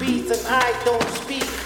beats and I don't speak?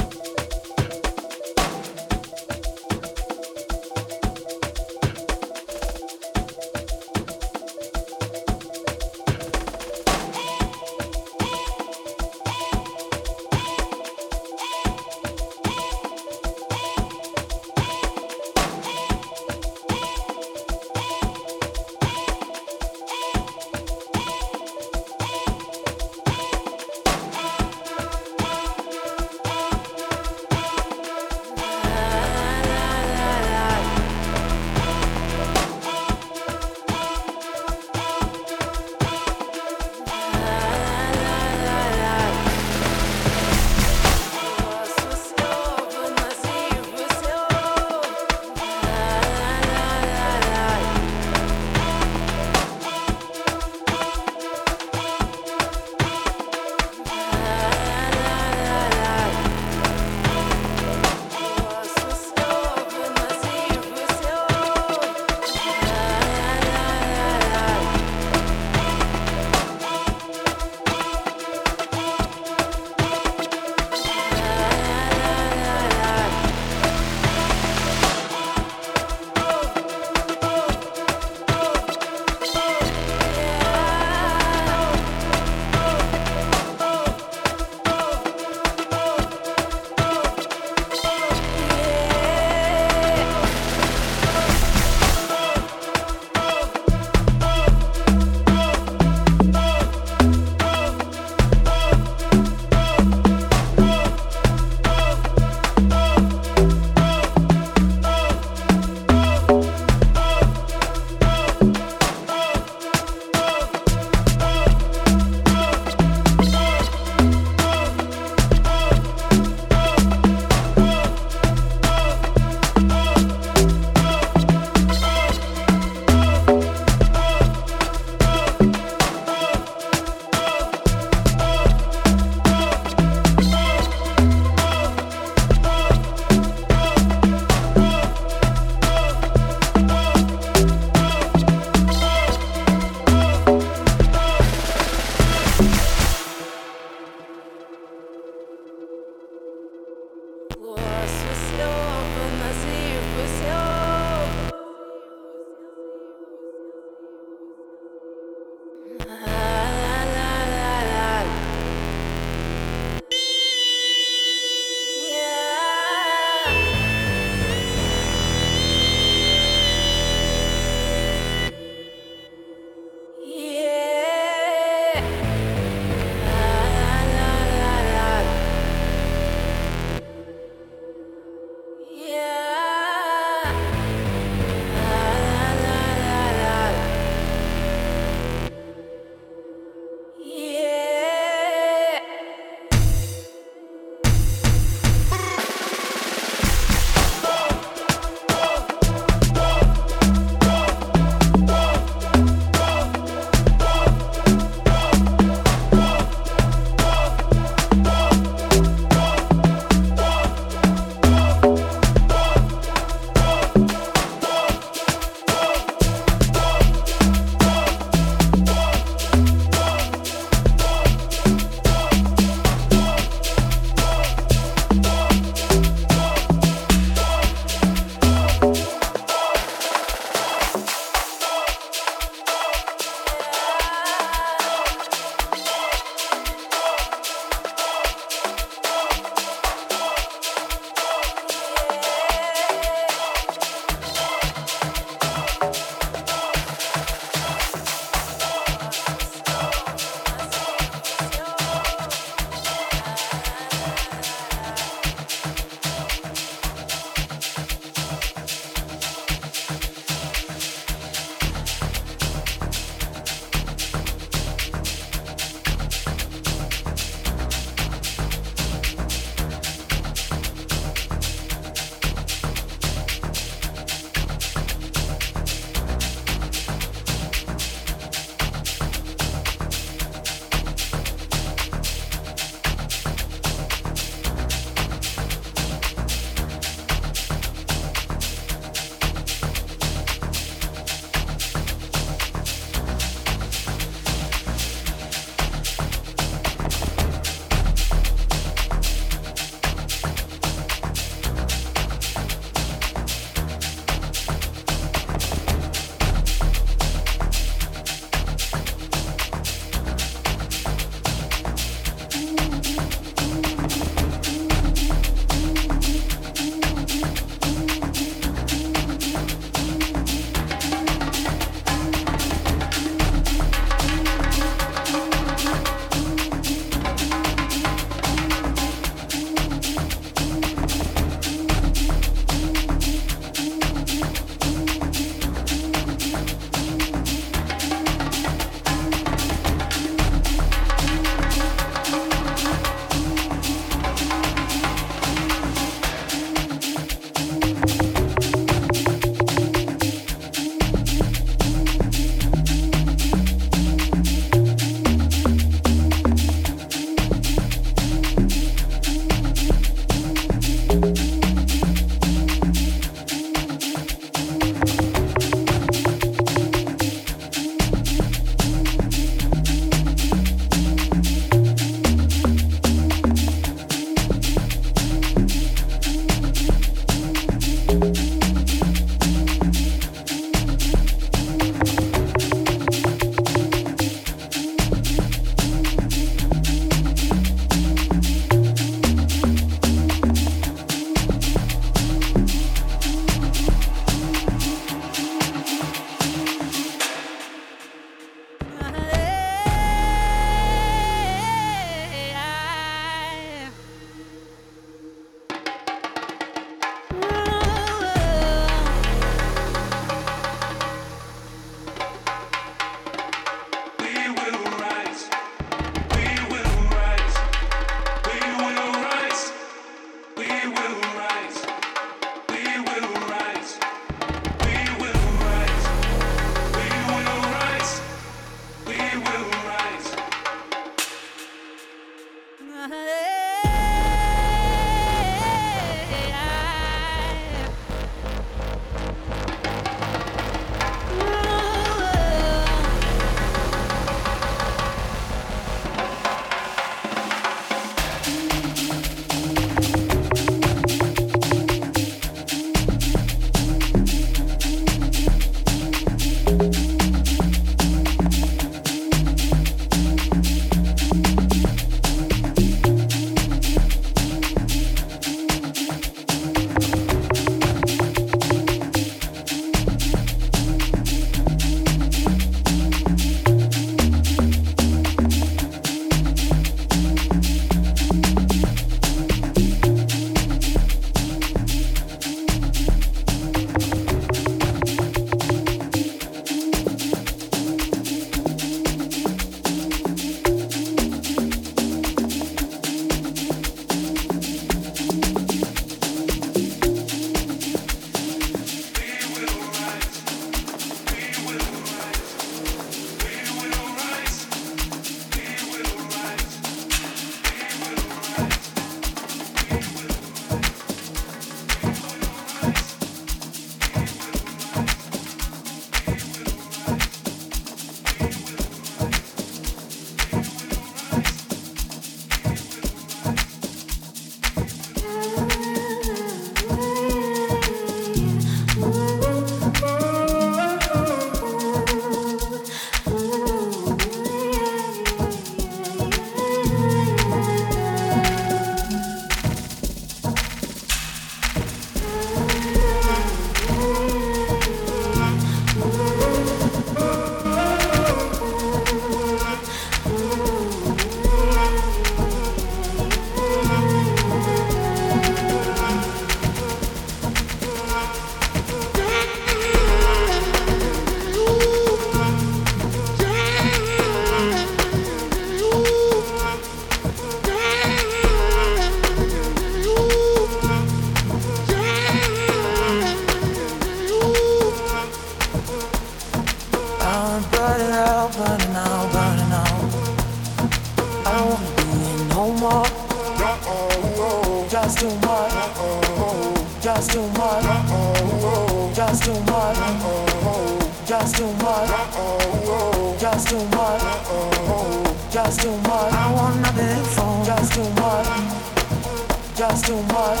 Just too much.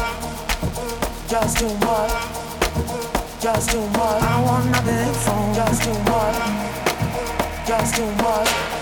Just too much. Just too much. I want nothing from just too much. Just too much.